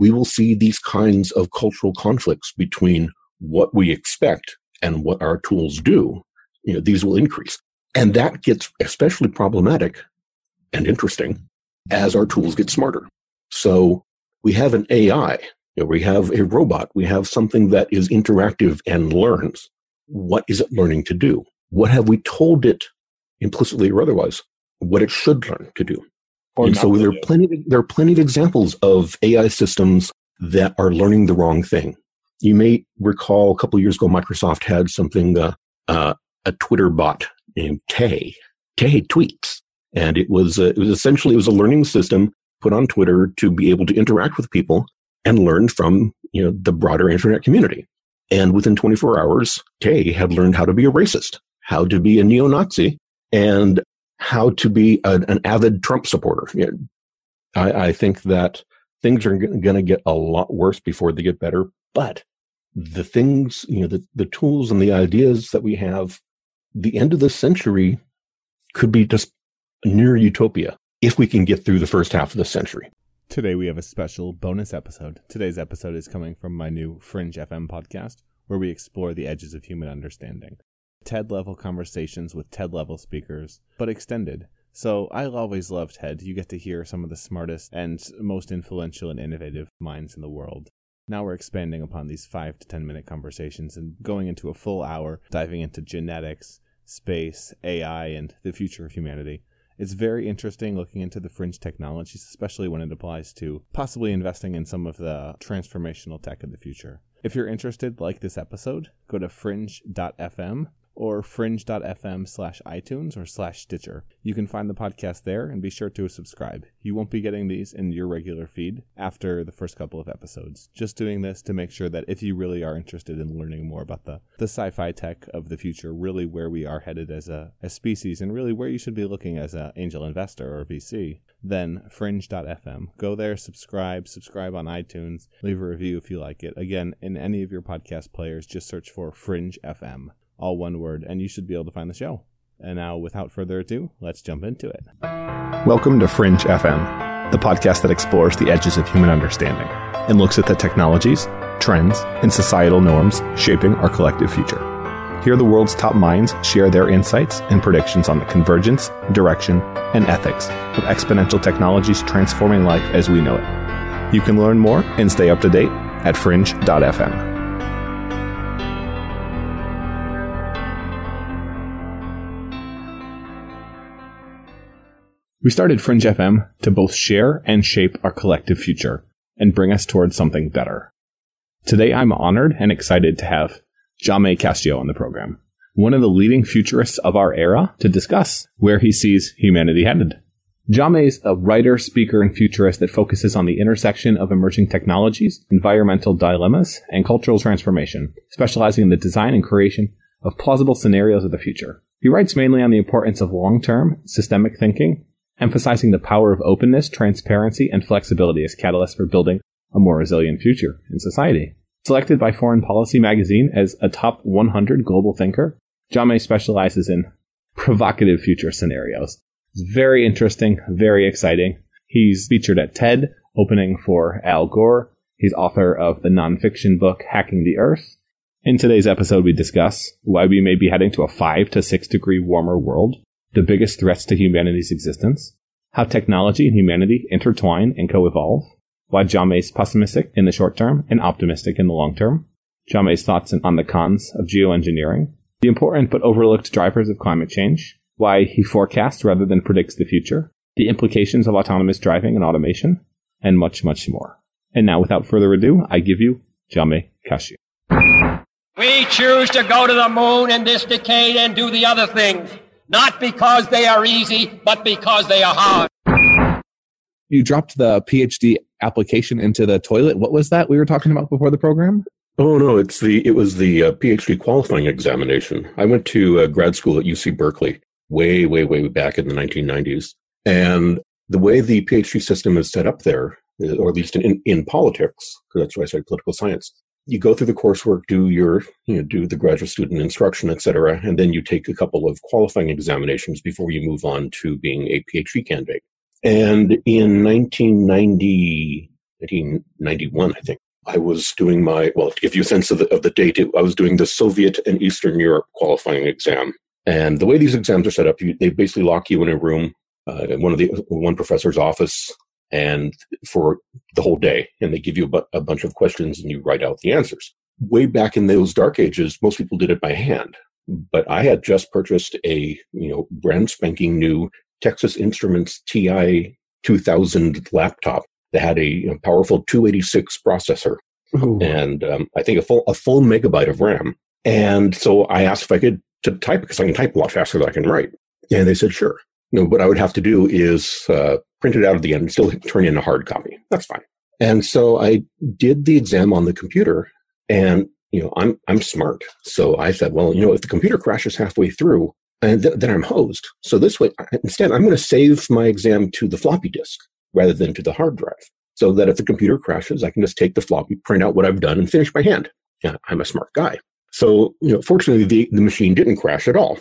we will see these kinds of cultural conflicts between what we expect and what our tools do. You know, these will increase. And that gets especially problematic and interesting as our tools get smarter. So we have an AI, you know, we have a robot, we have something that is interactive and learns. What is it learning to do? What have we told it implicitly or otherwise what it should learn to do? And so there are plenty of, there are plenty of examples of AI systems that are learning the wrong thing. You may recall a couple of years ago, Microsoft had something, uh, uh, a Twitter bot named Tay. Tay tweets, and it was uh, it was essentially it was a learning system put on Twitter to be able to interact with people and learn from you know the broader internet community. And within 24 hours, Tay had learned how to be a racist, how to be a neo-Nazi, and how to be a, an avid Trump supporter. I, I, think that things are going to get a lot worse before they get better. But the things, you know, the, the tools and the ideas that we have, the end of the century could be just near utopia if we can get through the first half of the century. Today we have a special bonus episode. Today's episode is coming from my new Fringe FM podcast, where we explore the edges of human understanding. TED level conversations with TED level speakers, but extended. So I always love TED. You get to hear some of the smartest and most influential and innovative minds in the world. Now we're expanding upon these five to 10 minute conversations and going into a full hour, diving into genetics, space, AI, and the future of humanity. It's very interesting looking into the fringe technologies, especially when it applies to possibly investing in some of the transformational tech of the future. If you're interested, like this episode, go to fringe.fm or fringe.fm slash iTunes or slash Stitcher. You can find the podcast there and be sure to subscribe. You won't be getting these in your regular feed after the first couple of episodes. Just doing this to make sure that if you really are interested in learning more about the, the sci-fi tech of the future, really where we are headed as a, a species and really where you should be looking as an angel investor or VC, then fringe.fm. Go there, subscribe, subscribe on iTunes, leave a review if you like it. Again, in any of your podcast players, just search for Fringe FM all one word, and you should be able to find the show. And now, without further ado, let's jump into it. Welcome to Fringe FM, the podcast that explores the edges of human understanding and looks at the technologies, trends, and societal norms shaping our collective future. Here, the world's top minds share their insights and predictions on the convergence, direction, and ethics of exponential technologies transforming life as we know it. You can learn more and stay up to date at fringe.fm. We started Fringe FM to both share and shape our collective future and bring us towards something better. Today I'm honored and excited to have Jamais Cascio on the program, one of the leading futurists of our era to discuss where he sees humanity headed. Jamais is a writer, speaker, and futurist that focuses on the intersection of emerging technologies, environmental dilemmas, and cultural transformation, specializing in the design and creation of plausible scenarios of the future. He writes mainly on the importance of long-term, systemic thinking emphasizing the power of openness, transparency, and flexibility as catalysts for building a more resilient future in society. Selected by Foreign Policy magazine as a top 100 global thinker, Jamais specializes in provocative future scenarios. It's very interesting, very exciting. He's featured at TED, opening for Al Gore. He's author of the nonfiction book Hacking the Earth. In today's episode, we discuss why we may be heading to a 5 to 6 degree warmer world, the biggest threats to humanity's existence, how technology and humanity intertwine and co-evolve, why Jamais is pessimistic in the short term and optimistic in the long term, Jamais's thoughts on the cons of geoengineering, the important but overlooked drivers of climate change, why he forecasts rather than predicts the future, the implications of autonomous driving and automation, and much, much more. And now, without further ado, I give you Jamais Cascio. We choose to go to the moon in this decade and do the other things. Not because they are easy, but because they are hard. You dropped the PhD application into the toilet. What was that we were talking about before the program? Oh no, it's the it was the uh, PhD qualifying examination. I went to uh, grad school at UC Berkeley way, way, way back in the 1990s, and the way the PhD system is set up there, or at least in in politics, because that's why I studied political science, you go through the coursework, do your, you know, do the graduate student instruction, et cetera, and then you take a couple of qualifying examinations before you move on to being a PhD candidate. And in 1990, 1991, I think. I was doing my, well, to give you a sense of the, of the date, I was doing the Soviet and Eastern Europe qualifying exam. And the way these exams are set up, you, they basically lock you in a room, uh, in one of the, one professor's office and for the whole day. And they give you a, bu- a bunch of questions and you write out the answers. Way back in those dark ages, most people did it by hand. But I had just purchased a, you know, brand spanking new Texas Instruments TI 2000 laptop that had a you know, powerful 286 processor Ooh. and um, I think a full a full megabyte of RAM. And so I asked if I could to type because I can type a lot faster than I can write. And they said sure. You know, what I would have to do is uh, print it out at the end and still turn in a hard copy. That's fine. And so I did the exam on the computer and you know, I'm I'm smart. So I said, well, you know, if the computer crashes halfway through, and th- then I'm hosed. So this way, instead, I'm going to save my exam to the floppy disk rather than to the hard drive. So that if the computer crashes, I can just take the floppy, print out what I've done, and finish by hand. Yeah, I'm a smart guy. So, you know, fortunately, the, the machine didn't crash at all.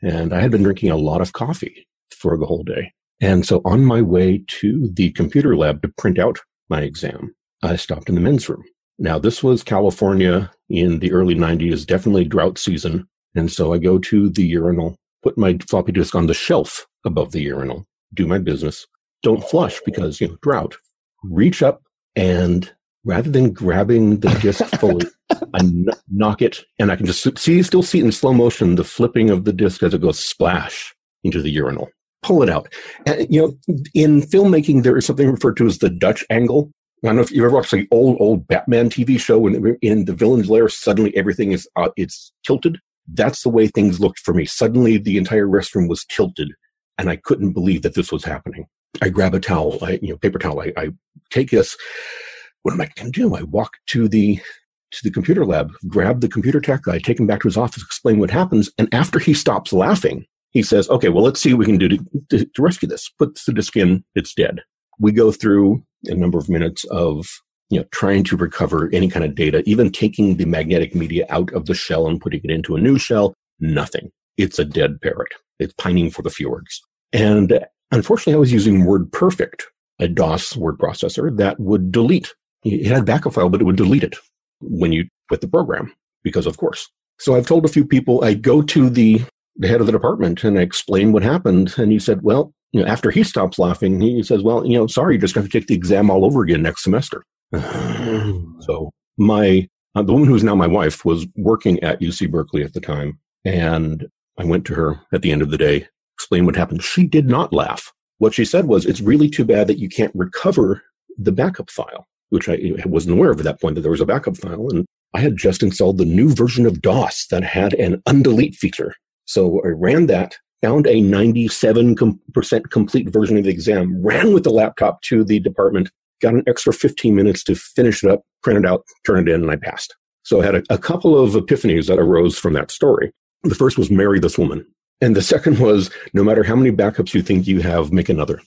And I had been drinking a lot of coffee for the whole day. And so on my way to the computer lab to print out my exam, I stopped in the men's room. Now, this was California in the early 90s, definitely drought season. And so I go to the urinal, put my floppy disk on the shelf above the urinal, do my business, don't flush because, you know, drought. Reach up and rather than grabbing the disk fully, I n- knock it and I can just see, still see it in slow motion, the flipping of the disk as it goes splash into the urinal. Pull it out. And, you know, in filmmaking, there is something referred to as the Dutch angle. I don't know if you ever watched the old, old Batman TV show when in the villain's lair, suddenly everything is, uh, it's tilted. That's the way things looked for me. Suddenly the entire restroom was tilted and I couldn't believe that this was happening. I grab a towel, I, you know, paper towel. I, I take this. What am I going to do? I walk to the to the computer lab, grab the computer tech guy, take him back to his office, explain what happens, and after he stops laughing, he says, "Okay, well, let's see what we can do to, to, to rescue this." Puts the disk in, it's dead. We go through a number of minutes of you know trying to recover any kind of data, even taking the magnetic media out of the shell and putting it into a new shell. Nothing. It's a dead parrot. It's pining for the fjords. And Unfortunately, I was using WordPerfect, a DOS word processor that would delete. It had backup file, but it would delete it when you quit the program, because of course. So I've told a few people, I go to the, the head of the department and I explained what happened. And he said, well, you know, after he stops laughing, he says, well, you know, sorry, you're just going to take the exam all over again next semester. so my, uh, the woman who is now my wife was working at UC Berkeley at the time. And I went to her at the end of the day explain what happened. She did not laugh. What she said was, it's really too bad that you can't recover the backup file, which I wasn't aware of at that point that there was a backup file. And I had just installed the new version of DOS that had an undelete feature. So I ran that, found a 97% complete version of the exam, ran with the laptop to the department, got an extra 15 minutes to finish it up, print it out, turn it in, and I passed. So I had a, a couple of epiphanies that arose from that story. The first was marry this woman. And the second was no matter how many backups you think you have, make another.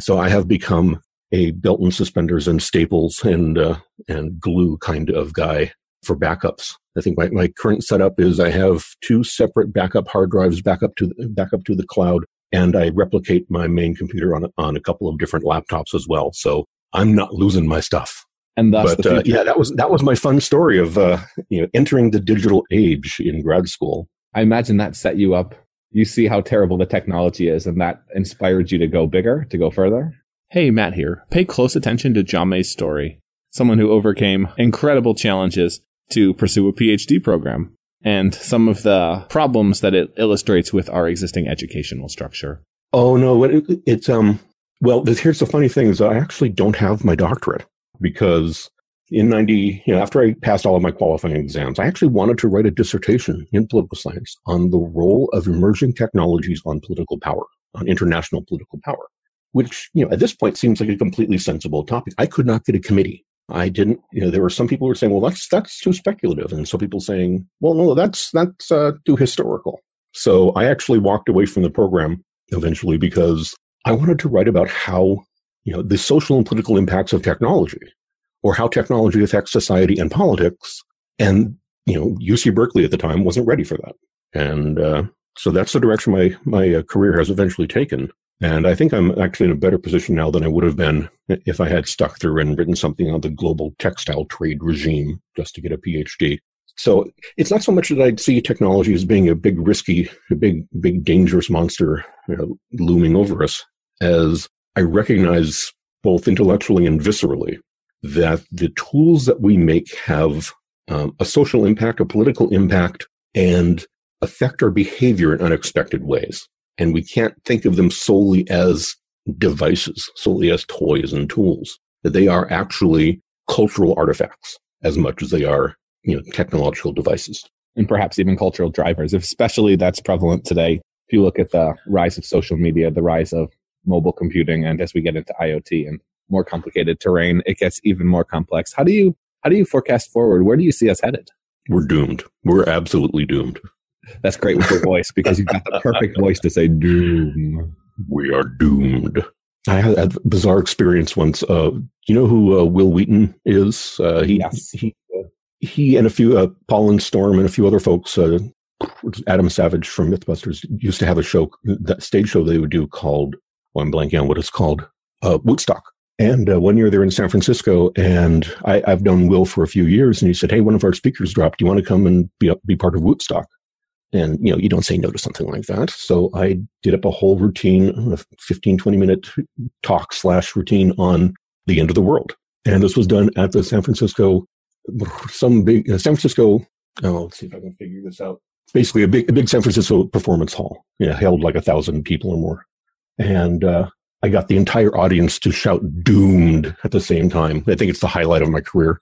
So I have become a belt and suspenders and staples and uh, and glue kind of guy for backups. I think my, my current setup is I have two separate backup hard drives back up to the, back up to the cloud, and I replicate my main computer on on a couple of different laptops as well. So I'm not losing my stuff. And thus, but uh, yeah, that was that was my fun story of uh, you know entering the digital age in grad school. I imagine that set you up you see how terrible the technology is, and that inspired you to go bigger, to go further? Hey, Matt here. Pay close attention to Jamais's story. Someone who overcame incredible challenges to pursue a PhD program and some of the problems that it illustrates with our existing educational structure. Oh no, it, it's um. Well, here's the funny thing: is I actually don't have my doctorate because in 90, you know, after I passed all of my qualifying exams, I actually wanted to write a dissertation in political science on the role of emerging technologies on political power, on international political power, which, you know, at this point seems like a completely sensible topic. I could not get a committee. I didn't, you know, there were some people who were saying, well, that's, that's too speculative. And some people saying, well, no, that's, that's uh, too historical. So I actually walked away from the program eventually because I wanted to write about how, you know, the social and political impacts of technology or how technology affects society and politics. And, you know, UC Berkeley at the time wasn't ready for that. And, uh, so that's the direction my, my uh, career has eventually taken. And I think I'm actually in a better position now than I would have been if I had stuck through and written something on the global textile trade regime just to get a PhD. So it's not so much that I see technology as being a big risky, a big, big dangerous monster you know, looming over us as I recognize both intellectually and viscerally that the tools that we make have um, a social impact, a political impact, and affect our behavior in unexpected ways. And we can't think of them solely as devices, solely as toys and tools, that they are actually cultural artifacts as much as they are, you know, technological devices. And perhaps even cultural drivers, especially that's prevalent today. If you look at the rise of social media, the rise of mobile computing, and as we get into IoT and more complicated terrain, it gets even more complex. How do you how do you forecast forward? Where do you see us headed? We're doomed. We're absolutely doomed. That's great with your voice because you've got the perfect voice to say doom. We are doomed. I had a bizarre experience once. Uh, you know who uh, Wil Wheaton is? Uh, he, yes. he, uh, he and a few, uh, Paul and Storm and a few other folks, uh, Adam Savage from Mythbusters used to have a show, that stage show they would do called, well, I'm blanking on what it's called, W00tstock. And uh, one year they're in San Francisco, and I, have known Wil for a few years, and he said, "Hey, one of our speakers dropped. Do you want to come and be be part of W00tstock?" And you know, you don't say no to something like that. So I did up a whole routine, a 15, 20 minute talk slash routine on the end of the world, and this was done at the San Francisco, some big uh, San Francisco. Oh, let's see if I can figure this out. Basically, a big, a big San Francisco performance hall. Yeah, held like a thousand people or more, and uh, I got the entire audience to shout doomed at the same time. I think it's the highlight of my career.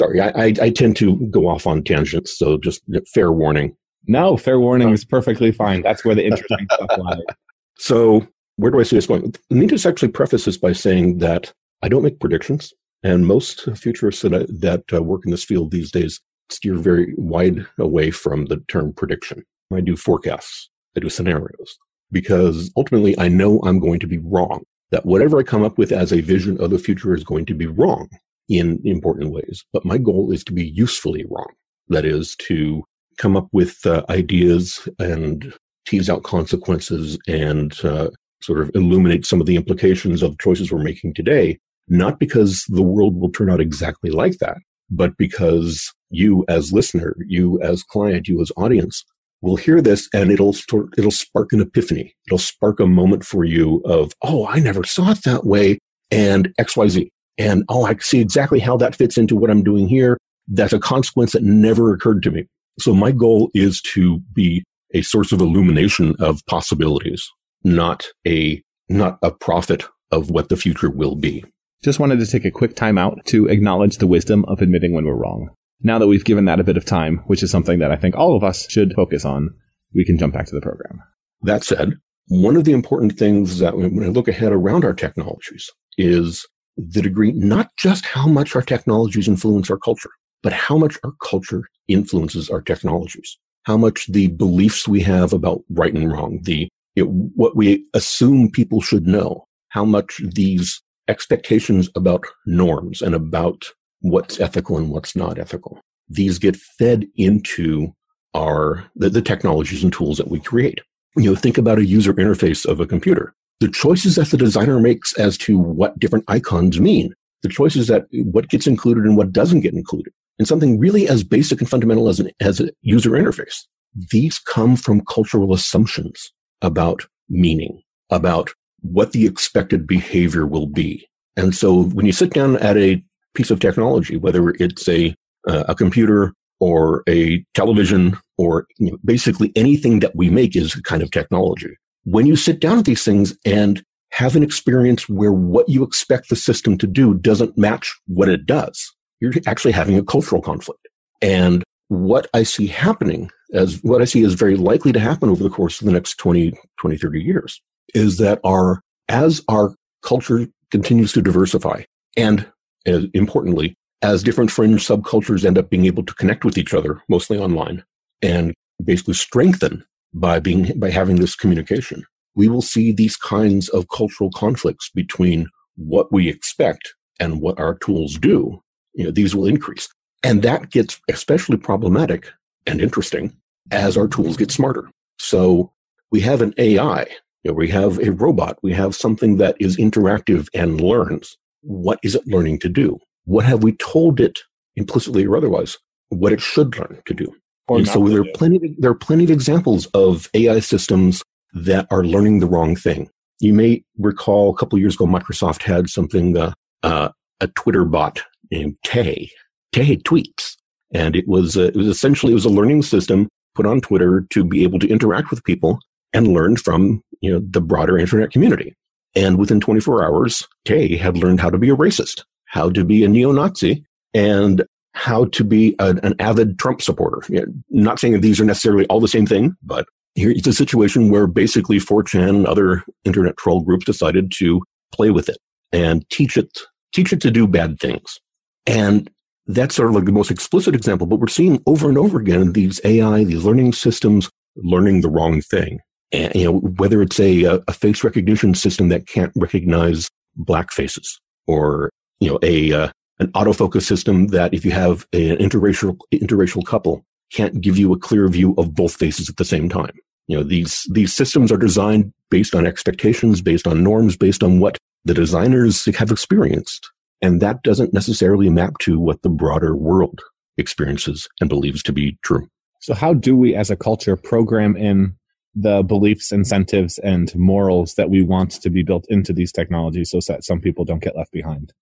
Sorry, I, I, I tend to go off on tangents, so just fair warning. No, fair warning is perfectly fine. That's where the interesting stuff lies. So, where do I see this going? To actually prefaces this by saying that I don't make predictions, and most futurists that I, that uh, work in this field these days steer very wide away from the term prediction. I do forecasts, I do scenarios because ultimately I know I'm going to be wrong. That whatever I come up with as a vision of the future is going to be wrong in important ways. But my goal is to be usefully wrong. That is to come up with uh, ideas and tease out consequences and uh, sort of illuminate some of the implications of choices we're making today, not because the world will turn out exactly like that, but because you as listener, you as client, you as audience will hear this and it'll it'll spark an epiphany. It'll spark a moment for you of, oh, I never saw it that way, and XYZ. And oh, I see exactly how that fits into what I'm doing here. That's a consequence that never occurred to me. So my goal is to be a source of illumination of possibilities, not a not a prophet of what the future will be. Just wanted to take a quick time out to acknowledge the wisdom of admitting when we're wrong. Now that we've given that a bit of time, which is something that I think all of us should focus on, we can jump back to the program. That said, one of the important things that when I look ahead around our technologies is the degree, not just how much our technologies influence our culture, but how much our culture influences our technologies. How much the beliefs we have about right and wrong, the know, what we assume people should know, how much these expectations about norms and about what's ethical and what's not ethical. These get fed into our the, the technologies and tools that we create. You know, think about a user interface of a computer. The choices that the designer makes as to what different icons mean, the choices that what gets included and what doesn't get included, and something really as basic and fundamental as an as a user interface. These come from cultural assumptions about meaning, about what the expected behavior will be. And so when you sit down at a piece of technology, whether it's a uh, a computer or a television or you know, basically anything that we make is a kind of technology. When you sit down at these things and have an experience where what you expect the system to do doesn't match what it does, you're actually having a cultural conflict. And what I see happening as what I see is very likely to happen over the course of the next 20, 20, 30 years is that our, as our culture continues to diversify and as importantly, as different fringe subcultures end up being able to connect with each other, mostly online, and basically strengthen by being by having this communication, we will see these kinds of cultural conflicts between what we expect and what our tools do. You know, these will increase. And that gets especially problematic and interesting as our tools get smarter. So we have an AI You know, we have a robot. We have something that is interactive and learns. What is it learning to do? What have we told it implicitly or otherwise what it should learn to do? And so there are plenty of, there are plenty of examples of AI systems that are learning the wrong thing. You may recall a couple of years ago, Microsoft had something, uh, uh, a Twitter bot named Tay. Tay tweets. And it was, uh, it was essentially, it was a learning system put on Twitter to be able to interact with people and learn from, you know, the broader internet community. And within 24 hours, Tay had learned how to be a racist, how to be a neo-Nazi, and how to be a, an avid Trump supporter. You know, not saying that these are necessarily all the same thing, but here it's a situation where basically 4chan and other internet troll groups decided to play with it and teach it, teach it to do bad things. And that's sort of like the most explicit example, but we're seeing over and over again these AI, these learning systems learning the wrong thing. And, you know, whether it's a, a face recognition system that can't recognize black faces or, you know, a, uh, an autofocus system that if you have an interracial, interracial couple can't give you a clear view of both faces at the same time. You know, these, these systems are designed based on expectations, based on norms, based on what the designers have experienced. And that doesn't necessarily map to what the broader world experiences and believes to be true. So how do we as a culture program in the beliefs, incentives, and morals that we want to be built into these technologies so that some people don't get left behind?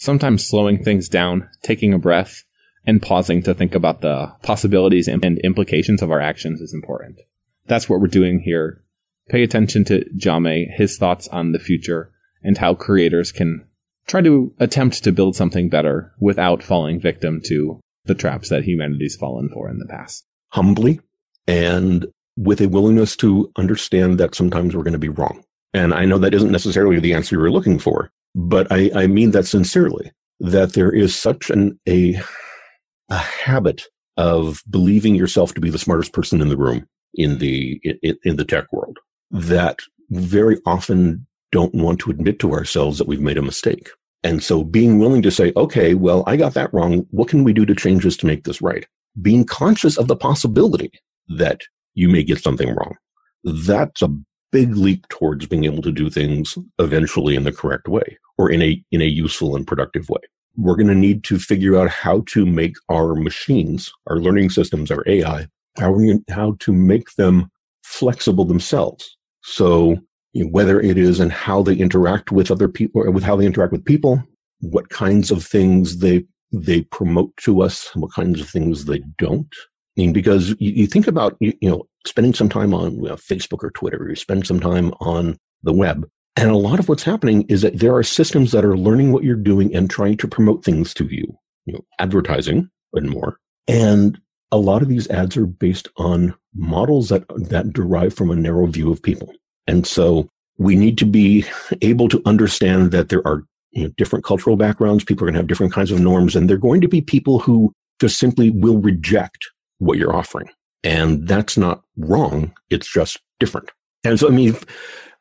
Sometimes slowing things down, taking a breath, and pausing to think about the possibilities and implications of our actions is important. That's what we're doing here. Pay attention to Jamais, his thoughts on the future, and how creators can try to attempt to build something better without falling victim to the traps that humanity's fallen for in the past. Humbly and with a willingness to understand that sometimes we're going to be wrong. And I know that isn't necessarily the answer you were looking for, but I, I mean that sincerely, that there is such an, a, a habit of believing yourself to be the smartest person in the room in the, in, in the tech world that very often don't want to admit to ourselves that we've made a mistake. And so being willing to say, okay, well, I got that wrong. What can we do to change this to make this right? Being conscious of the possibility that you may get something wrong. That's a big leap towards being able to do things eventually in the correct way or in a, in a useful and productive way. We're going to need to figure out how to make our machines, our learning systems, our AI, how, we, how to make them flexible themselves. So you know, whether it is and how they interact with other people with how they interact with people, what kinds of things they they promote to us, what kinds of things they don't. Mean, because you, you think about you, you, know spending some time on you know, Facebook or Twitter, you spend some time on the web, and a lot of what's happening is that there are systems that are learning what you're doing and trying to promote things to you, you know, advertising and more. And a lot of these ads are based on models that that derive from a narrow view of people. And so we need to be able to understand that there are you know, different cultural backgrounds. People are going to have different kinds of norms, and they're going to be people who just simply will reject what you're offering. And that's not wrong. It's just different. And so, I mean, if,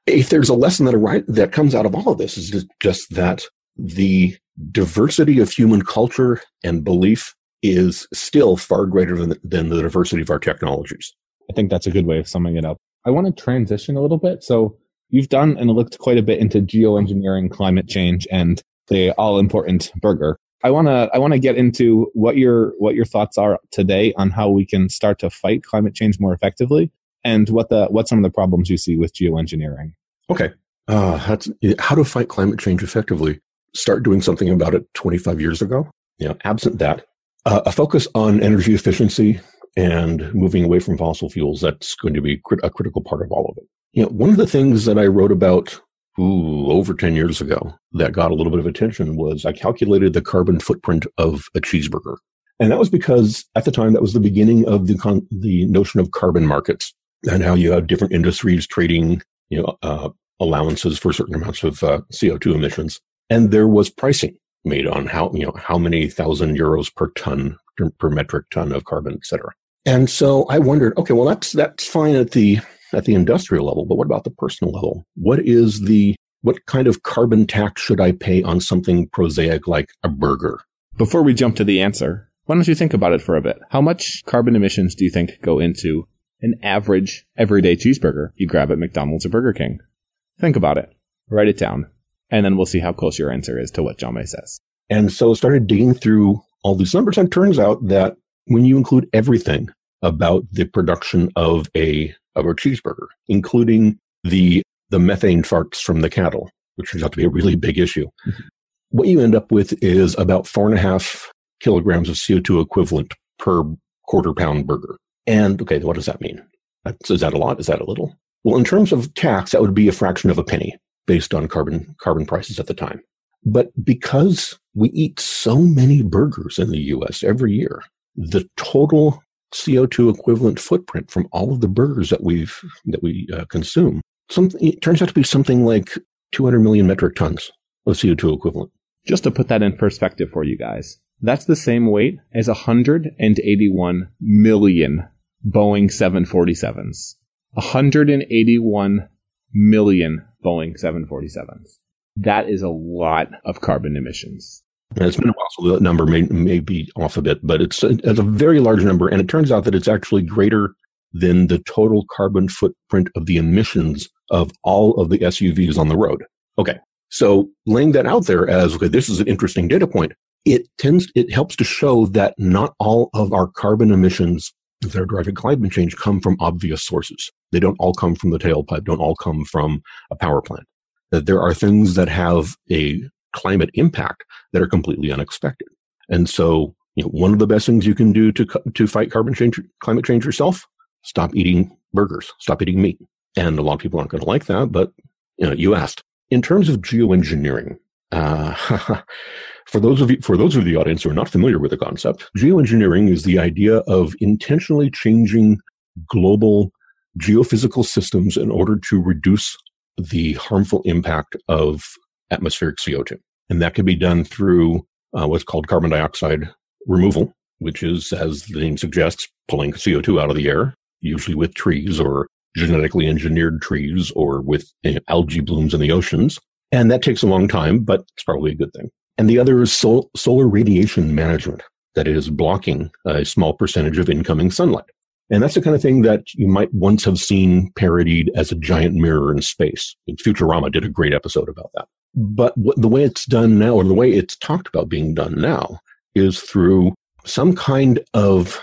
if there's a lesson that, right, that comes out of all of this is just, just that the diversity of human culture and belief is still far greater than, than the diversity of our technologies. I think that's a good way of summing it up. I want to transition a little bit. So you've done and looked quite a bit into geoengineering, climate change, and the all important burger. I want to I want to get into what your what your thoughts are today on how we can start to fight climate change more effectively, and what the what some of the problems you see with geoengineering. Okay, uh, that's how to fight climate change effectively. Start doing something about it 25 years ago. Yeah, absent that, uh, a focus on energy efficiency and moving away from fossil fuels, that's going to be a critical part of all of it. You know, one of the things that I wrote about ooh, over 10 years ago that got a little bit of attention was I calculated the carbon footprint of a cheeseburger. And that was because at the time that was the beginning of the con- the notion of carbon markets and how you have different industries trading, you know, uh, allowances for certain amounts of uh, CO2 emissions. And there was pricing made on how, you know, how many thousand euros per ton per metric ton of carbon, et cetera. And so I wondered, okay, well, that's, that's fine at the, at the industrial level, but what about the personal level? What is the, what kind of carbon tax should I pay on something prosaic like a burger? Before we jump to the answer, why don't you think about it for a bit? How much carbon emissions do you think go into an average everyday cheeseburger you grab at McDonald's or Burger King? Think about it. Write it down. And then we'll see how close your answer is to what Jamais says. And so I started digging through all these numbers and it turns out that when you include everything about the production of a of a cheeseburger, including the the methane farts from the cattle, which turns out to be a really big issue, mm-hmm. what you end up with is about four and a half kilograms of CO2 equivalent per quarter pound burger. And okay, what does that mean? Is that a lot? Is that a little? Well, in terms of tax, that would be a fraction of a penny based on carbon carbon prices at the time. But because we eat so many burgers in the US every year, the total CO2 equivalent footprint from all of the burgers that we've that we uh, consume, something it turns out to be something like 200 million metric tons of CO2 equivalent. Just to put that in perspective for you guys, that's the same weight as 181 million Boeing 747s. 181 million Boeing 747s. That is a lot of carbon emissions. And it's been a while, so the number may, may be off a bit, but it's a, it's a very large number. And it turns out that it's actually greater than the total carbon footprint of the emissions of all of the SUVs on the road. Okay. So laying that out there as, okay, this is an interesting data point. It tends, it helps to show that not all of our carbon emissions that are driving climate change come from obvious sources. They don't all come from the tailpipe, don't all come from a power plant. That there are things that have a climate impact that are completely unexpected. And so, you know, one of the best things you can do to, to fight carbon change, climate change yourself, stop eating burgers, stop eating meat. And a lot of people aren't going to like that, but you know, you asked. In terms of geoengineering, uh, for those of you, for those of the audience who are not familiar with the concept, geoengineering is the idea of intentionally changing global geophysical systems in order to reduce the harmful impact of atmospheric CO2. And that can be done through uh, what's called carbon dioxide removal, which is, as the name suggests, pulling CO2 out of the air, usually with trees or genetically engineered trees or with you know, algae blooms in the oceans. And that takes a long time, but it's probably a good thing. And the other is sol- solar radiation management, that is blocking a small percentage of incoming sunlight. And that's the kind of thing that you might once have seen parodied as a giant mirror in space. Futurama did a great episode about that. But what, the way it's done now, or the way it's talked about being done now, is through some kind of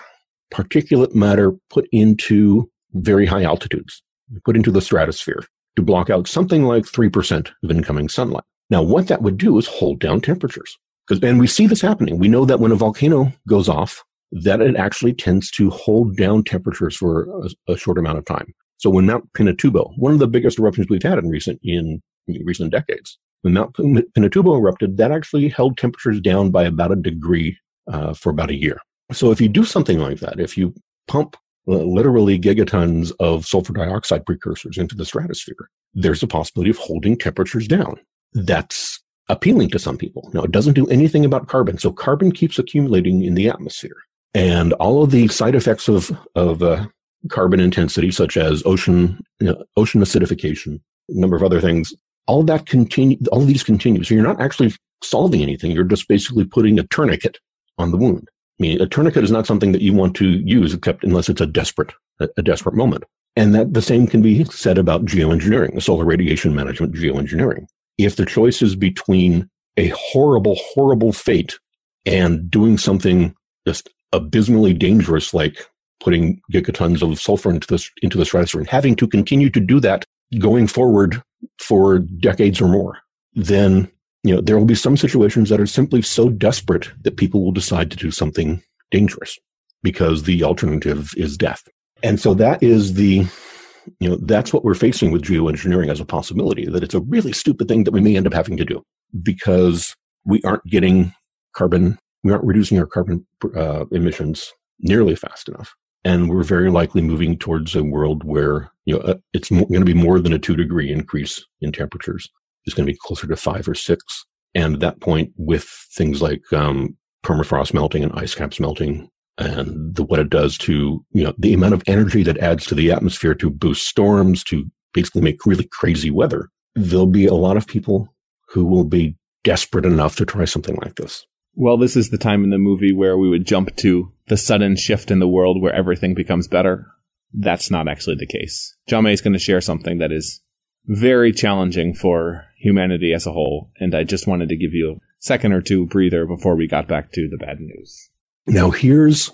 particulate matter put into very high altitudes, put into the stratosphere to block out something like 3% of incoming sunlight. Now, what that would do is hold down temperatures. Because, and we see this happening. We know that when a volcano goes off, that it actually tends to hold down temperatures for a, a short amount of time. So when Mount Pinatubo, one of the biggest eruptions we've had in recent, in recent decades, when Mount Pinatubo erupted, that actually held temperatures down by about a degree uh, for about a year. So if you do something like that, if you pump uh, literally gigatons of sulfur dioxide precursors into the stratosphere, there's a possibility of holding temperatures down. That's appealing to some people. Now, it doesn't do anything about carbon. So carbon keeps accumulating in the atmosphere. And all of the side effects of, of uh, carbon intensity, such as ocean, you know, ocean acidification, a number of other things, all that continue, all these continue. So you're not actually solving anything. You're just basically putting a tourniquet on the wound. I mean, a tourniquet is not something that you want to use except unless it's a desperate, a, desperate moment. And that the same can be said about geoengineering, solar radiation management geoengineering. If the choice is between a horrible, horrible fate and doing something just abysmally dangerous, like putting gigatons of sulfur into this into the stratosphere and having to continue to do that going forward for decades or more, then you know there will be some situations that are simply so desperate that people will decide to do something dangerous because the alternative is death. And so that is the you know that's what we're facing with geoengineering as a possibility that it's a really stupid thing that we may end up having to do because we aren't getting carbon we aren't reducing our carbon uh, emissions nearly fast enough and we're very likely moving towards a world where you know uh, it's going to be more than a two degree increase in temperatures. It's going to be closer to five or six. And at that point with things like um, permafrost melting and ice caps melting and the, what it does to you know the amount of energy that adds to the atmosphere to boost storms to basically make really crazy weather there'll be a lot of people who will be desperate enough to try something like this. Well this is the time in the movie where we would jump to the sudden shift in the world where everything becomes better that's not actually the case. Jamais is going to share something that is very challenging for humanity as a whole, and I just wanted to give you a second or two breather before we got back to the bad news. Now, here's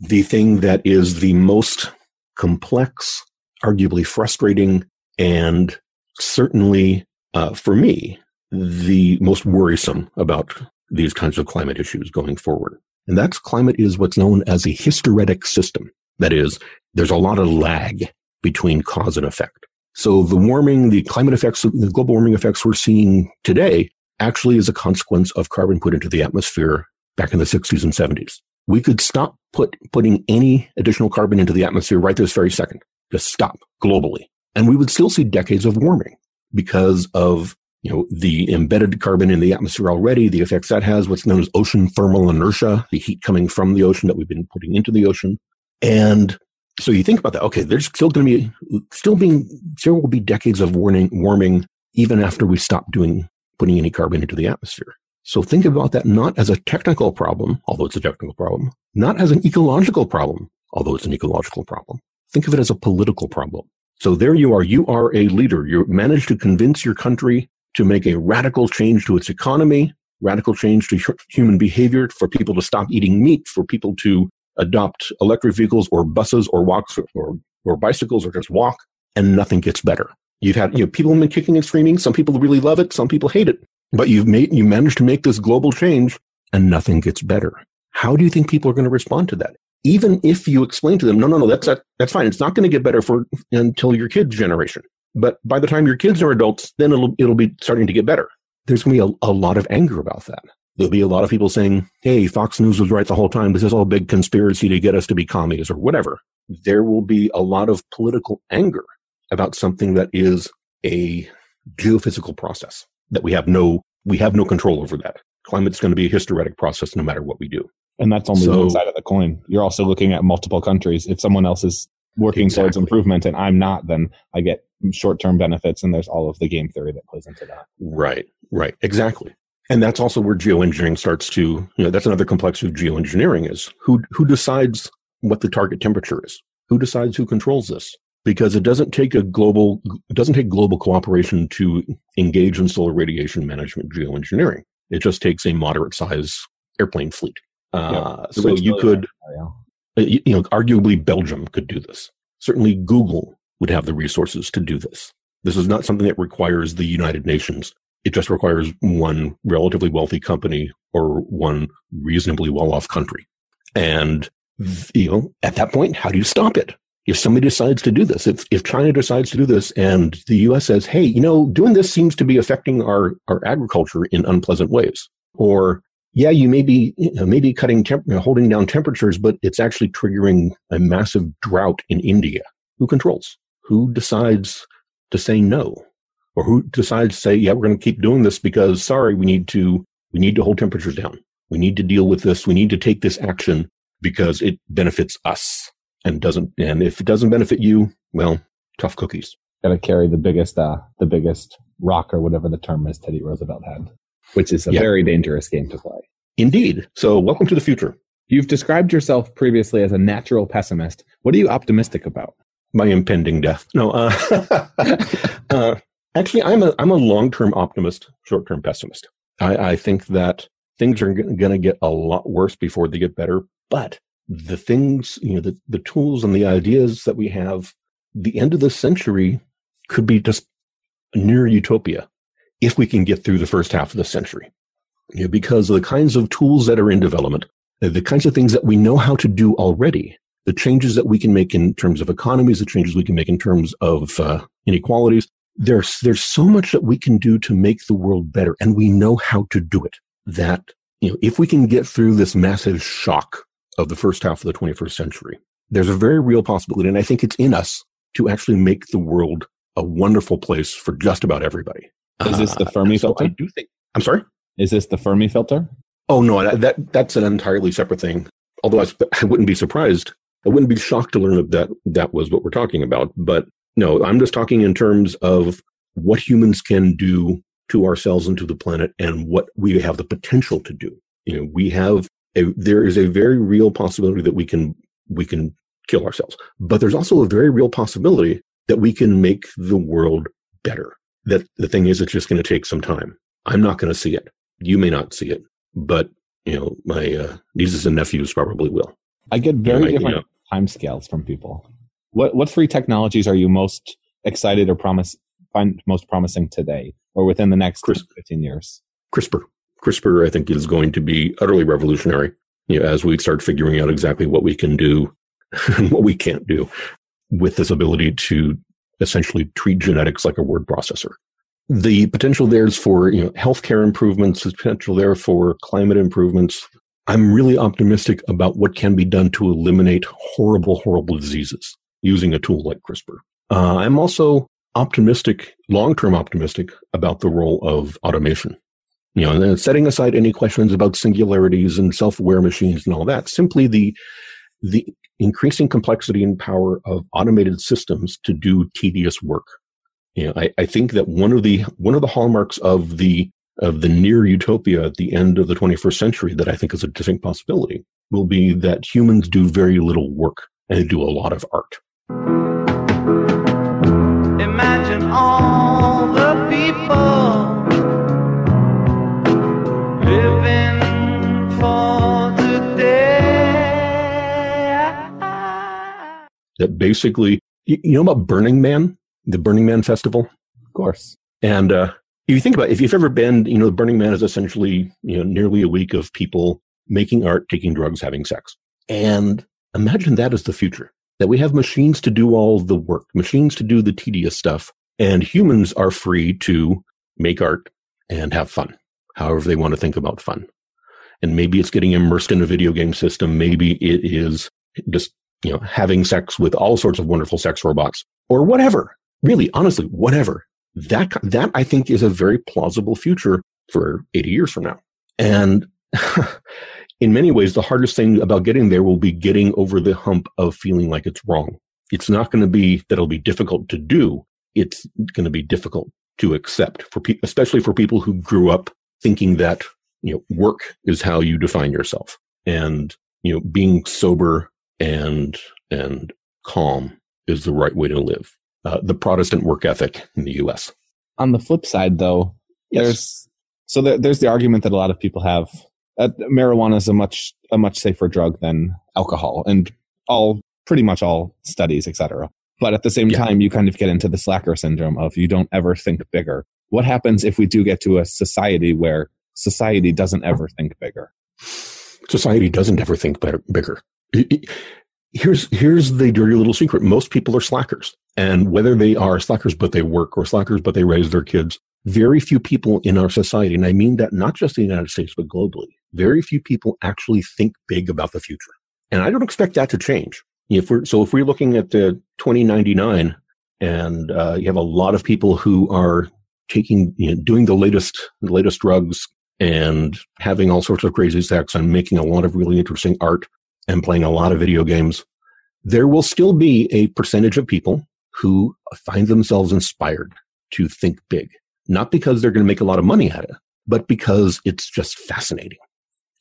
the thing that is the most complex, arguably frustrating, and certainly uh, for me, the most worrisome about these kinds of climate issues going forward. And that's climate is what's known as a hysteretic system. That is, there's a lot of lag between cause and effect. So the warming, the climate effects, the global warming effects we're seeing today actually is a consequence of carbon put into the atmosphere back in the 60s and 70s. We could stop put, putting any additional carbon into the atmosphere right this very second. Just stop globally. And we would still see decades of warming because of you know, the embedded carbon in the atmosphere already, the effects that has, what's known as ocean thermal inertia, the heat coming from the ocean that we've been putting into the ocean. And so you think about that. Okay, there's still going to be, still being, there will be decades of warning, warming even after we stop doing, putting any carbon into the atmosphere. So think about that not as a technical problem, although it's a technical problem, not as an ecological problem, although it's an ecological problem. Think of it as a political problem. So there you are. You are a leader. You managed to convince your country to make a radical change to its economy, radical change to human behavior, for people to stop eating meat, for people to adopt electric vehicles or buses or walks or, or bicycles or just walk, and nothing gets better. You've had, you know, people have been kicking and screaming. Some people really love it. Some people hate it. But you've made, you managed to make this global change and nothing gets better. How do you think people are going to respond to that? Even if you explain to them, no, no, no, that's, that, that's fine. It's not going to get better for until your kid's generation. But by the time your kids are adults, then it'll, it'll be starting to get better. There's going to be a, a lot of anger about that. There'll be a lot of people saying, Hey, Fox News was right the whole time. This is all a big conspiracy to get us to be commies or whatever. There will be a lot of political anger about something that is a geophysical process that we have no, we have no control over that. Climate's going to be a hysteretic process no matter what we do. And that's only so, one side of the coin. You're also looking at multiple countries. If someone else is working exactly. towards improvement and I'm not, then I get short term benefits. And there's all of the game theory that plays into that. Right, right, exactly. And that's also where geoengineering starts to, you know, that's another complexity of geoengineering is who, who decides what the target temperature is? Who decides who controls this? Because it doesn't take a global, it doesn't take global cooperation to engage in solar radiation management geoengineering. It just takes a moderate size airplane fleet. Uh, so you could, uh, you know, arguably Belgium could do this. Certainly Google would have the resources to do this. This is not something that requires the United Nations. It just requires one relatively wealthy company or one reasonably well-off country. And, you know, at that point, how do you stop it? If somebody decides to do this, if, if China decides to do this and the US says, hey, you know, doing this seems to be affecting our, our agriculture in unpleasant ways. Or yeah, you may be you know, maybe cutting temp- holding down temperatures, but it's actually triggering a massive drought in India. Who controls? Who decides to say no, or who decides to say, yeah, we're going to keep doing this because sorry, we need to we need to hold temperatures down. We need to deal with this. We need to take this action because it benefits us and doesn't. And if it doesn't benefit you, well, tough cookies. Got to carry the biggest uh, the biggest rock or whatever the term is Teddy Roosevelt had which is a yeah. very dangerous game to play. Indeed. So, welcome to the future. You've described yourself previously as a natural pessimist. What are you optimistic about? My impending death. No, uh, uh, actually, I'm a I'm a long term optimist, short term pessimist. I, I think that things are going to get a lot worse before they get better. But the things, you know, the, the tools and the ideas that we have, the end of the century could be just near utopia if we can get through the first half of the century. You know, because of the kinds of tools that are in development, the kinds of things that we know how to do already, the changes that we can make in terms of economies, the changes we can make in terms of uh, inequalities, there's there's so much that we can do to make the world better, and we know how to do it. That you know, if we can get through this massive shock of the first half of the 21st century, there's a very real possibility, and I think it's in us to actually make the world a wonderful place for just about everybody. Is this the uh, Fermi uh, so filter? I do think. I'm sorry. Is this the Fermi filter? Oh no, that, that that's an entirely separate thing. Although I, I wouldn't be surprised. I wouldn't be shocked to learn that, that that was what we're talking about. But no, I'm just talking in terms of what humans can do to ourselves and to the planet, and what we have the potential to do. You know, we have a there is a very real possibility that we can we can kill ourselves. But there's also a very real possibility that we can make the world better. That the thing is, it's just going to take some time. I'm not going to see it. You may not see it, but you know, my uh, nieces and nephews probably will. I get very different you know, time scales from people. What what three technologies are you most excited or promise find most promising today or within the next Chris, 15 years? CRISPR. CRISPR, I think, is going to be utterly revolutionary you know, as we start figuring out exactly what we can do and what we can't do with this ability to essentially treat genetics like a word processor. The potential there is for you know healthcare improvements, the potential there for climate improvements. I'm really optimistic about what can be done to eliminate horrible, horrible diseases using a tool like CRISPR. Uh, I'm also optimistic, long-term optimistic about the role of automation. You know, and setting aside any questions about singularities and self-aware machines and all that, simply the the increasing complexity and power of automated systems to do tedious work. You know, I, I think that one of the one of the hallmarks of the of the near utopia at the end of the 21st century that I think is a distinct possibility will be that humans do very little work and do a lot of art. Imagine all the people living for That basically, you, you know about Burning Man, the Burning Man festival? Of course. And uh, if you think about it, if you've ever been, you know, the Burning Man is essentially, you know, nearly a week of people making art, taking drugs, having sex. And imagine that as the future, that we have machines to do all the work, machines to do the tedious stuff, and humans are free to make art and have fun, however they want to think about fun. And maybe it's getting immersed in a video game system. Maybe it is just, you know, having sex with all sorts of wonderful sex robots or whatever. Really, honestly, whatever that that I think is a very plausible future for 80 years from now. And in many ways, the hardest thing about getting there will be getting over the hump of feeling like it's wrong. It's not going to be that it'll be difficult to do. It's going to be difficult to accept for pe- especially for people who grew up thinking that, you know, work is how you define yourself and, you know, being sober and, and calm is the right way to live uh, the Protestant work ethic in the U.S. On the flip side, though, yes. there's so there, there's the argument that a lot of people have that marijuana is a much a much safer drug than alcohol, and all pretty much all studies, etc. But at the same yeah. time, you kind of get into the slacker syndrome of you don't ever think bigger. What happens if we do get to a society where society doesn't ever think bigger? Society doesn't ever think better, bigger here's here's the dirty little secret most people are slackers and whether they are slackers but they work or slackers but they raise their kids very few people in our society and i mean that not just in the united states but globally very few people actually think big about the future and i don't expect that to change if we're so if we're looking at the 2099 and uh, you have a lot of people who are taking you know, doing the latest the latest drugs and having all sorts of crazy sex and making a lot of really interesting art and playing a lot of video games, there will still be a percentage of people who find themselves inspired to think big. Not because they're going to make a lot of money at it, but because it's just fascinating.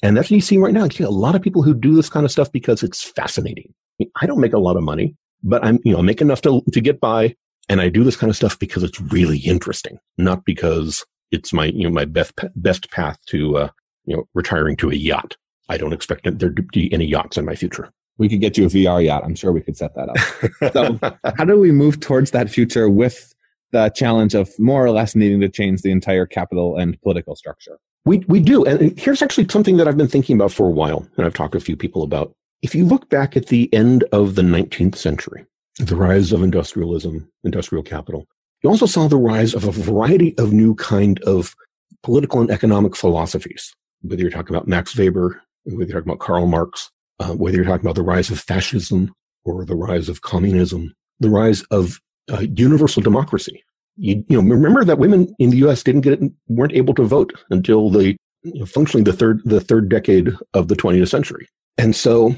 And that's what you see right now. You see a lot of people who do this kind of stuff because it's fascinating. I, mean, I don't make a lot of money, but I'm, you know, make enough to, to get by. And I do this kind of stuff because it's really interesting, not because it's my, you know, my best, best path to, uh, you know, retiring to a yacht. I don't expect there to be any yachts in my future. We could get you a VR yacht. I'm sure we could set that up. so, how do we move towards that future with the challenge of more or less needing to change the entire capital and political structure? We, we do. And here's actually something that I've been thinking about for a while, and I've talked to a few people about. If you look back at the end of the 19th century, the rise of industrialism, industrial capital, you also saw the rise of a variety of new kind of political and economic philosophies. Whether you're talking about Max Weber, whether you're talking about Karl Marx, uh, whether you're talking about the rise of fascism or the rise of communism, the rise of uh, universal democracy. You, you, know, remember that women in the U.S. didn't get weren't able to vote until the you know, functionally the third the third decade of the 20th century, and so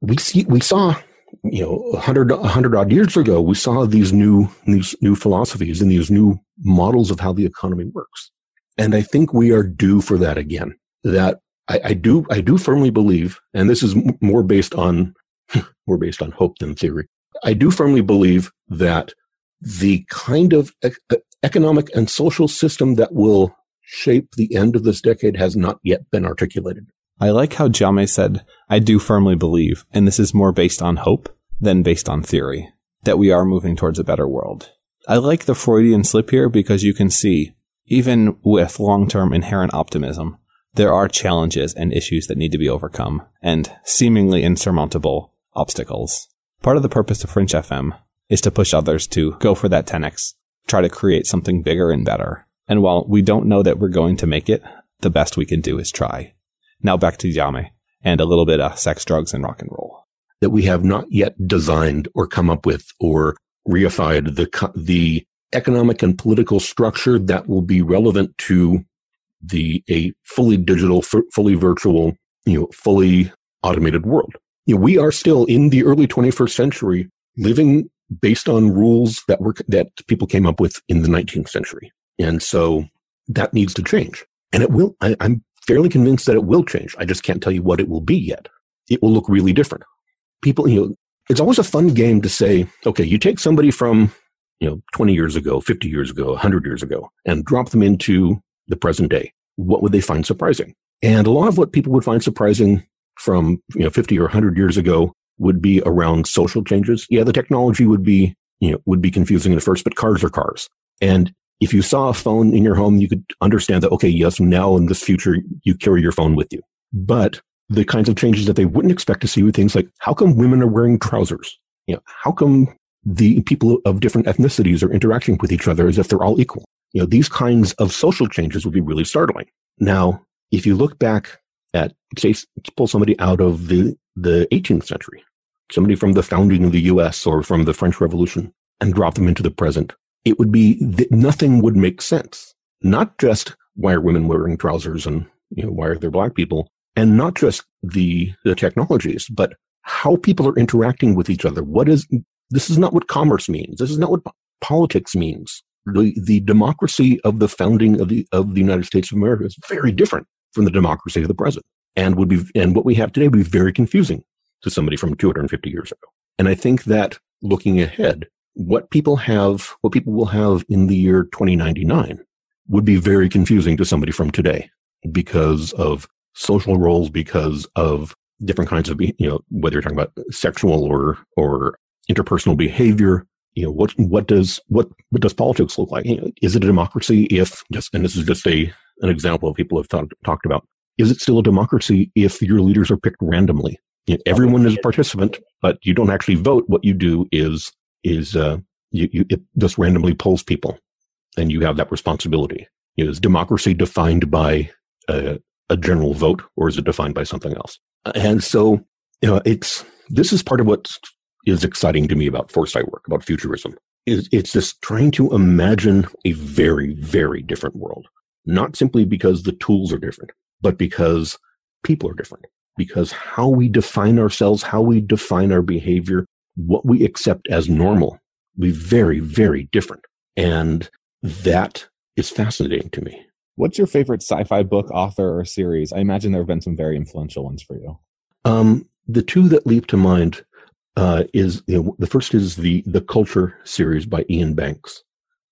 we see we saw you know a hundred a hundred odd years ago we saw these new these new philosophies and these new models of how the economy works, and I think we are due for that again. That I, I, do I do firmly believe, and this is more based on more based on hope than theory. I do firmly believe that the kind of economic and social system that will shape the end of this decade has not yet been articulated. I like how Jamais said, I do firmly believe, and this is more based on hope than based on theory, that we are moving towards a better world. I like the Freudian slip here because you can see, even with long term inherent optimism, there are challenges and issues that need to be overcome, and seemingly insurmountable obstacles. Part of the purpose of Fringe FM is to push others to go for that 10x, try to create something bigger and better. And while we don't know that we're going to make it, the best we can do is try. Now back to Jamais and a little bit of sex, drugs, and rock and roll. That we have not yet designed or come up with or reified the, the economic and political structure that will be relevant to the, a fully digital, fully virtual, you know, fully automated world you know, we are still in the early 21st century living based on rules that were that people came up with in the 19th century. And so that needs to change. And it will I, i'm fairly convinced that it will change. I just can't tell you what it will be yet. It will look really different. People you know it's always a fun game to say okay you take somebody from you know 20 years ago 50 years ago 100 years ago and drop them into the present day. What would they find surprising? And a lot of what people would find surprising from you know 50 or 100 years ago would be around social changes. Yeah, the technology would be you know would be confusing at first, but cars are cars. And if you saw a phone in your home, you could understand that okay, yes, now in this future you carry your phone with you. But the kinds of changes that they wouldn't expect to see with things like how come women are wearing trousers? You know, how come the people of different ethnicities are interacting with each other as if they're all equal? You know, these kinds of social changes would be really startling. Now, if you look back at say pull somebody out of the the 18th century, somebody from the founding of the U.S. or from the French Revolution, and drop them into the present, it would be that nothing would make sense. Not just why are women wearing trousers and you know why are there black people, and not just the the technologies, but how people are interacting with each other. What is this is not what commerce means. This is not what politics means. The the democracy of the founding of the of the United States of America is very different from the democracy of the present and would be, and what we have today would be very confusing to somebody from 250 years ago. And I think that looking ahead, what people have, what people will have in the year 2099 would be very confusing to somebody from today because of social roles, because of different kinds of, you know, whether you're talking about sexual or, or interpersonal behavior, you know, what, what does, what, what does politics look like? You know, is it a democracy if just, and this is just a, an example of people have talk, talked about. Is it still a democracy if your leaders are picked randomly? Everyone is a participant, but you don't actually vote. What you do is is uh, you, you, it just randomly pulls people, and you have that responsibility. You know, is democracy defined by a, a general vote, or is it defined by something else? And so, you know, it's this is part of what is exciting to me about foresight work, about futurism. Is it's just trying to imagine a very, very different world not simply because the tools are different, but because people are different. Because how we define ourselves, how we define our behavior, what we accept as normal, we very, very different. And that is fascinating to me. What's your favorite sci-fi book, author, or series? I imagine there have been some very influential ones for you. Um, the two that leap to mind uh, is you know, the first is the the Culture series by Iain Banks,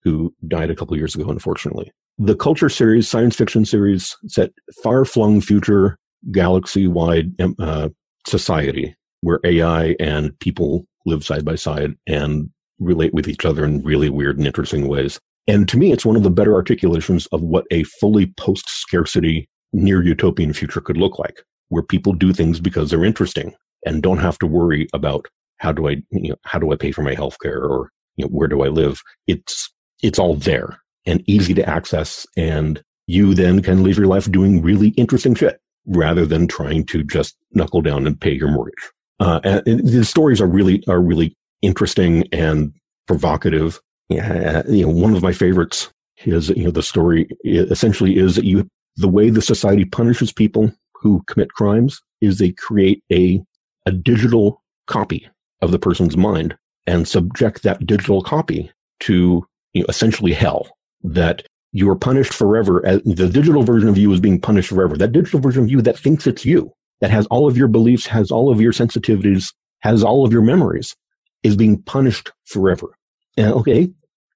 who died a couple years ago, unfortunately the culture series, science fiction series, set far flung future, galaxy wide um, uh, society where AI and people live side by side and relate with each other in really weird and interesting ways. And to me, it's one of the better articulations of what a fully post scarcity near utopian future could look like, where people do things because they're interesting and don't have to worry about how do I, you know, how do I pay for my health care or, you know, where do I live? It's, it's all there and easy to access. And you then can live your life doing really interesting shit rather than trying to just knuckle down and pay your mortgage. Uh, and, the stories are really, are really interesting and provocative. Uh, you know, one of my favorites is, you know, the story essentially is that you, the way the society punishes people who commit crimes is they create a, a digital copy of the person's mind and subject that digital copy to you know, essentially hell that you are punished forever. The digital version of you is being punished forever. That digital version of you that thinks it's you, that has all of your beliefs, has all of your sensitivities, has all of your memories, is being punished forever. And okay,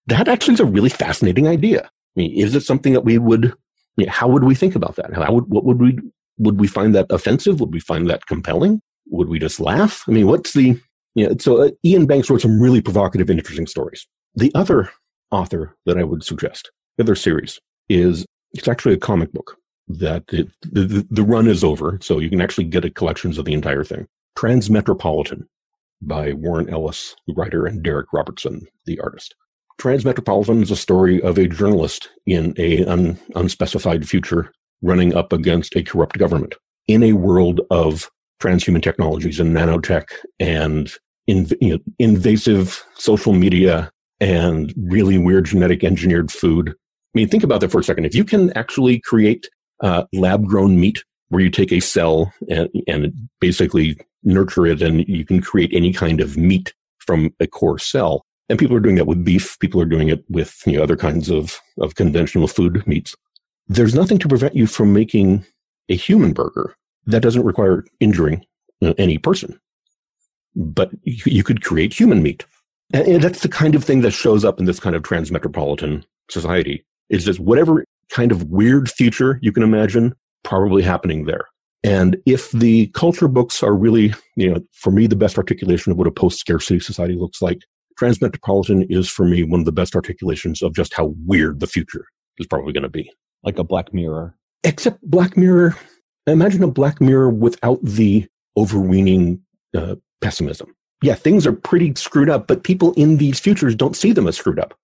that actually is a really fascinating idea. I mean, is it something that we would, how would we think about that? How would, what would we, would we find that offensive? Would we find that compelling? Would we just laugh? I mean, what's the, you know, so uh, Iain Banks wrote some really provocative and interesting stories. The other author that I would suggest, the other series, is it's actually a comic book that it, the, the run is over, so you can actually get a collections of the entire thing. Transmetropolitan by Warren Ellis, the writer, and Darick Robertson, the artist. Transmetropolitan is a story of a journalist in a un, unspecified future running up against a corrupt government in a world of transhuman technologies and nanotech and you know, invasive social media and really weird genetic engineered food. I mean, think about that for a second. If you can actually create uh, lab grown meat where you take a cell and, and basically nurture it and you can create any kind of meat from a core cell. And people are doing that with beef. People are doing it with you know, other kinds of, of conventional food meats. There's nothing to prevent you from making a human burger that doesn't require injuring know, any person. But you could create human meat. And, that's the kind of thing that shows up in this kind of transmetropolitan society. It's just whatever kind of weird future you can imagine probably happening there. And if the culture books are really, you know, for me, the best articulation of what a post scarcity society looks like, Transmetropolitan is for me one of the best articulations of just how weird the future is probably going to be. Like a Black Mirror. Except Black Mirror, imagine a Black Mirror without the overweening uh, pessimism. Yeah, things are pretty screwed up, but people in these futures don't see them as screwed up.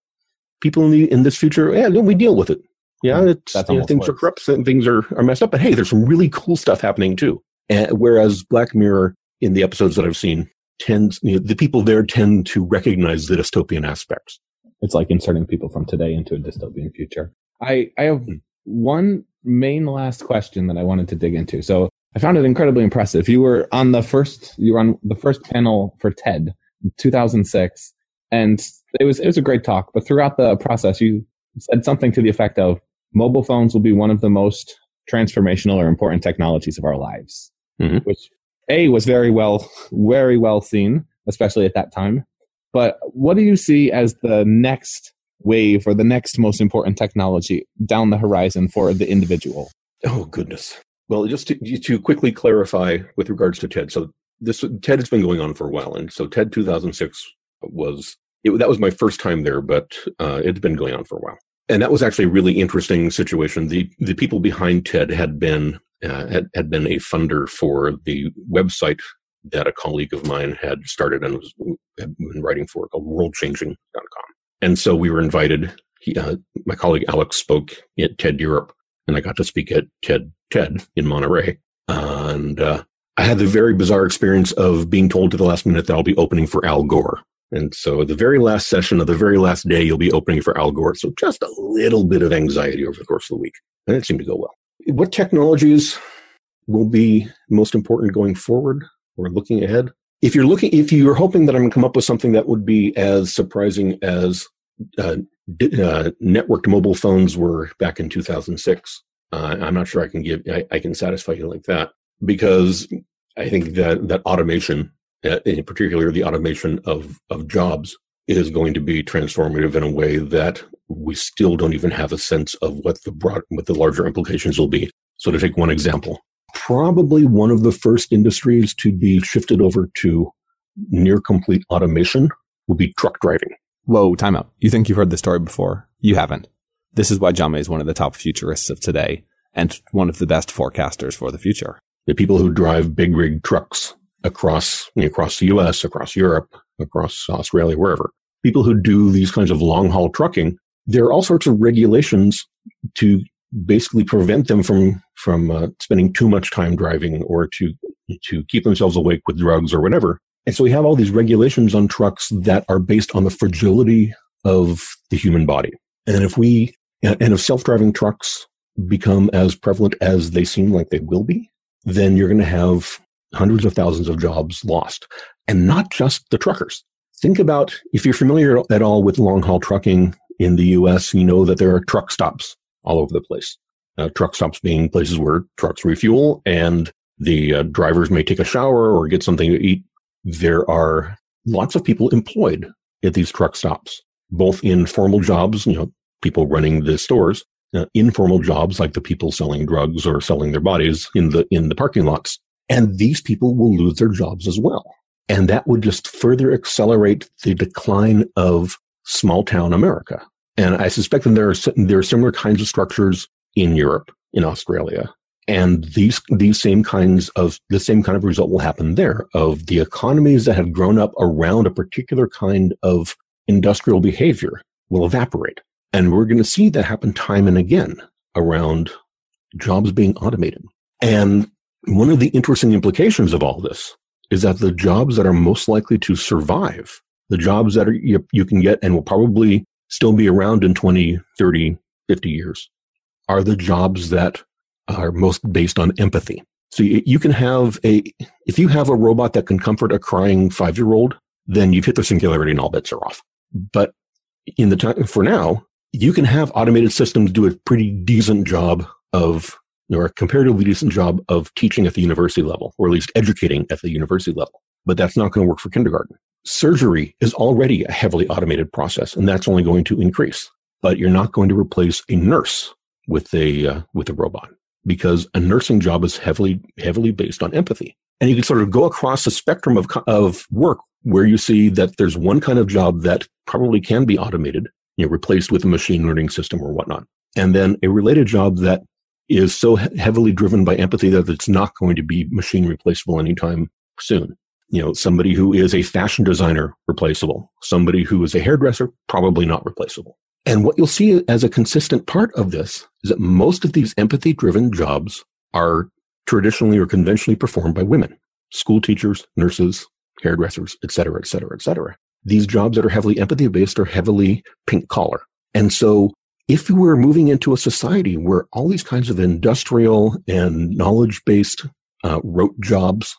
People in, the, in this future, yeah, we deal with it. Yeah, hmm. it's, you know, things worse. are corrupt and things are, are messed up, but hey, there's some really cool stuff happening too. And whereas Black Mirror, in the episodes that I've seen, tends, you know, the people there tend to recognize the dystopian aspects. It's like inserting people from today into a dystopian future. I, I have hmm. one main last question that I wanted to dig into. So I found it incredibly impressive. You were on the first, you were on the first panel for TED, 2006, and it was, it was a great talk, but throughout the process, you said something to the effect of, mobile phones will be one of the most transformational or important technologies of our lives, mm-hmm. which A was very well, very well seen, especially at that time. But what do you see as the next wave or the next most important technology down the horizon for the individual? Oh, goodness. Well, just to, to quickly clarify with regards to TED. So this TED has been going on for a while. And so TED 2006 was, it, that was my first time there, but uh, it's been going on for a while and that was actually a really interesting situation. The the people behind TED had been uh, had, had been a funder for the website that a colleague of mine had started and was had been writing for called worldchanging.com. And so we were invited. He, uh, my colleague Alex spoke at TED Europe, and I got to speak at TED TED in Monterey. and uh, I had the very bizarre experience of being told to the last minute that I'll be opening for Al Gore. And so the very last session of the very last day, you'll be opening for Al Gore. So just a little bit of anxiety over the course of the week. And it seemed to go well. What technologies will be most important going forward or looking ahead? If you're looking, if you're hoping that I'm going to come up with something that would be as surprising as uh, uh, networked mobile phones were back in 2006, uh, I'm not sure I can give, I, I can satisfy you like that because I think that that automation uh, in particular the automation of, of jobs is going to be transformative in a way that we still don't even have a sense of what the broad, what the larger implications will be. So to take one example, probably one of the first industries to be shifted over to near complete automation will be truck driving. Whoa, time out. You think you've heard the story before? You haven't. This is why Jamais is one of the top futurists of today and one of the best forecasters for the future. The people who drive big rig trucks across across the U.S., across Europe, across Australia, wherever. People who do these kinds of long haul trucking, there are all sorts of regulations to basically prevent them from from uh, spending too much time driving or to to keep themselves awake with drugs or whatever. And so we have all these regulations on trucks that are based on the fragility of the human body. And if we and if self-driving trucks become as prevalent as they seem like they will be, then you're going to have hundreds of thousands of jobs lost, and not just the truckers. Think about if you're familiar at all with long haul trucking in the US, you know that there are truck stops all over the place. Uh, truck stops being places where trucks refuel and the uh, drivers may take a shower or get something to eat there are lots of people employed at these truck stops, both in formal jobs, you know, people running the stores, uh, informal jobs like the people selling drugs or selling their bodies in the in the parking lots, and these people will lose their jobs as well. And that would just further accelerate the decline of small town America. And I suspect that there are there are similar kinds of structures in Europe, in Australia, and these these same kinds of the same kind of result will happen there of the economies that have grown up around a particular kind of industrial behavior will evaporate and we're going to see that happen time and again around jobs being automated and one of the interesting implications of all this is that the jobs that are most likely to survive the jobs that are, you, you can get and will probably still be around in 20 30 50 years are the jobs that are most based on empathy. So you, you can have a, if you have a robot that can comfort a crying five year old, then you've hit the singularity and all bets are off. But in the time, for now, you can have automated systems do a pretty decent job of, or a comparatively decent job of teaching at the university level, or at least educating at the university level. But that's not going to work for kindergarten. Surgery is already a heavily automated process, and that's only going to increase. But you're not going to replace a nurse with a uh, with a robot because a nursing job is heavily heavily based on empathy. And you can sort of go across the spectrum of of work where you see that there's one kind of job that probably can be automated, you know, replaced with a machine learning system or whatnot. And then a related job that is so heavily driven by empathy that it's not going to be machine replaceable anytime soon. You know, somebody who is a fashion designer replaceable, somebody who is a hairdresser probably not replaceable. And what you'll see as a consistent part of this is that most of these empathy driven jobs are traditionally or conventionally performed by women, school teachers, nurses, hairdressers, et cetera, et cetera, et cetera. These jobs that are heavily empathy based are heavily pink collar. And so if we're moving into a society where all these kinds of industrial and knowledge based uh, rote jobs,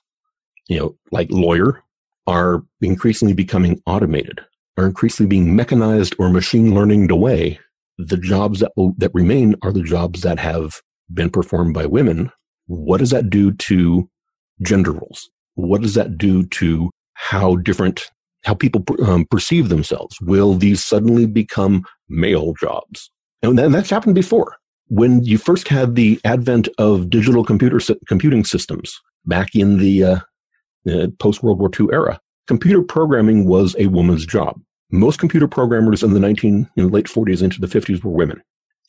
you know, like lawyer, are increasingly becoming automated, are increasingly being mechanized or machine learned away, the jobs that will, that remain are the jobs that have been performed by women. What does that do to gender roles? What does that do to how different, how people um, perceive themselves? Will these suddenly become male jobs? And that's happened before. When you first had the advent of digital computer computing systems back in the uh, uh, post World War II era, computer programming was a woman's job. Most computer programmers in the 19, in the late 40s into the 50s were women.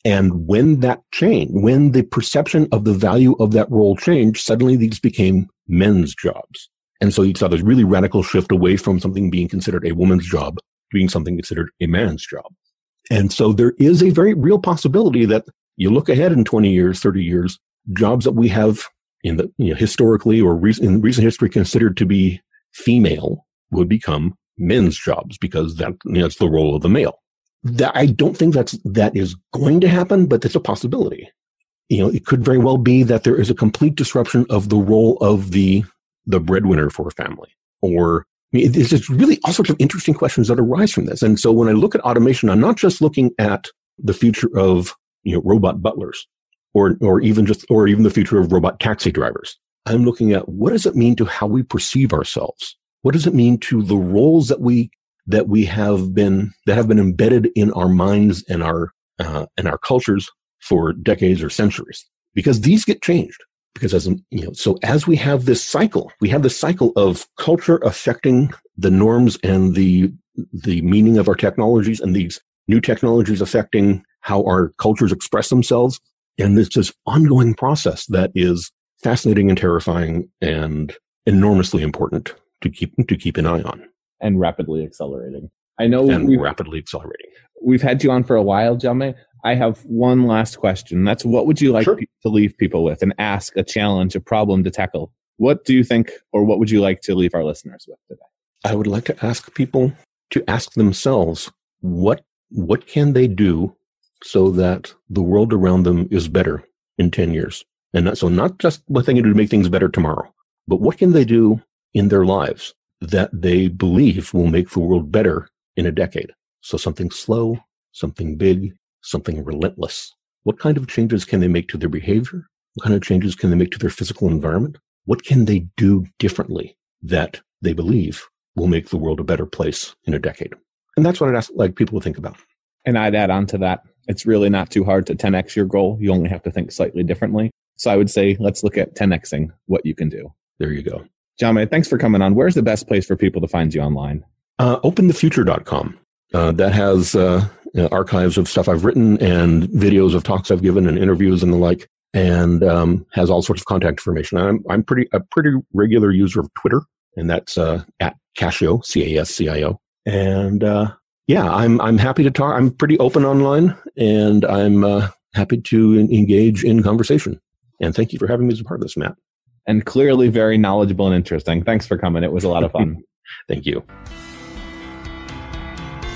And when that changed, when the perception of the value of that role changed, suddenly these became men's jobs. And so you saw this really radical shift away from something being considered a woman's job being something considered a man's job. And so there is a very real possibility that you look ahead in 20 years, 30 years, jobs that we have in the you know, historically or in recent history considered to be female would become men's jobs because that, you know, that's the role of the male. That I don't think that's that is going to happen, but it's a possibility. You know, it could very well be that there is a complete disruption of the role of the the breadwinner for a family, or I mean, there's just really all sorts of interesting questions that arise from this. And so when I look at automation, I'm not just looking at the future of you know robot butlers, or or even just or even the future of robot taxi drivers. I'm looking at what does it mean to how we perceive ourselves what does it mean to the roles that we that we have been that have been embedded in our minds and our uh, and our cultures for decades or centuries? Because these get changed. Because as you know, so as we have this cycle, we have this cycle of culture affecting the norms and the the meaning of our technologies, and these new technologies affecting how our cultures express themselves. And this ongoing process that is fascinating and terrifying and enormously important to keep to keep an eye on and rapidly accelerating. I know and we've, rapidly accelerating. We've had you on for a while, Jamais. I have one last question. That's what would you like sure. to leave people with and ask a challenge, a problem to tackle? What do you think, or what would you like to leave our listeners with today? I would like to ask people to ask themselves what what can they do so that the world around them is better in 10 years? And not, so not just what they can do to make things better tomorrow, but what can they do in their lives that they believe will make the world better in a decade. So something slow, something big, something relentless. What kind of changes can they make to their behavior? What kind of changes can they make to their physical environment? What can they do differently that they believe will make the world a better place in a decade. And that's what I'd ask like people to think about. And I'd add on to that. It's really not too hard to 10x your goal. You only have to think slightly differently. So I would say let's look at 10xing what you can do. There you go. Jamais, thanks for coming on. Where's the best place for people to find you online? Uh, openthefuture.com. Uh, that has uh, archives of stuff I've written and videos of talks I've given and interviews and the like, and um, has all sorts of contact information. I'm I'm pretty a pretty regular user of Twitter, and that's uh, at Cascio C A S C I O. And uh, yeah, I'm I'm happy to talk. I'm pretty open online, and I'm uh, happy to engage in conversation. And thank you for having me as a part of this, Matt. And clearly very knowledgeable and interesting. Thanks for coming. It was a lot of fun. thank you.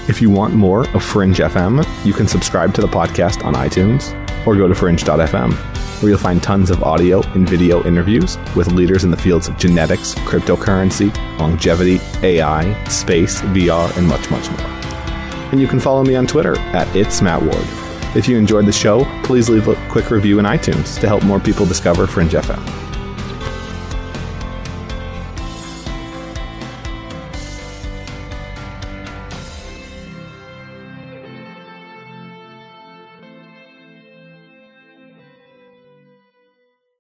If you want more of Fringe FM, you can subscribe to the podcast on iTunes or go to fringe.fm, where you'll find tons of audio and video interviews with leaders in the fields of genetics, cryptocurrency, longevity, AI, space, VR, and much, much more. And you can follow me on Twitter at It's Matt Ward. If you enjoyed the show, please leave a quick review in iTunes to help more people discover Fringe FM.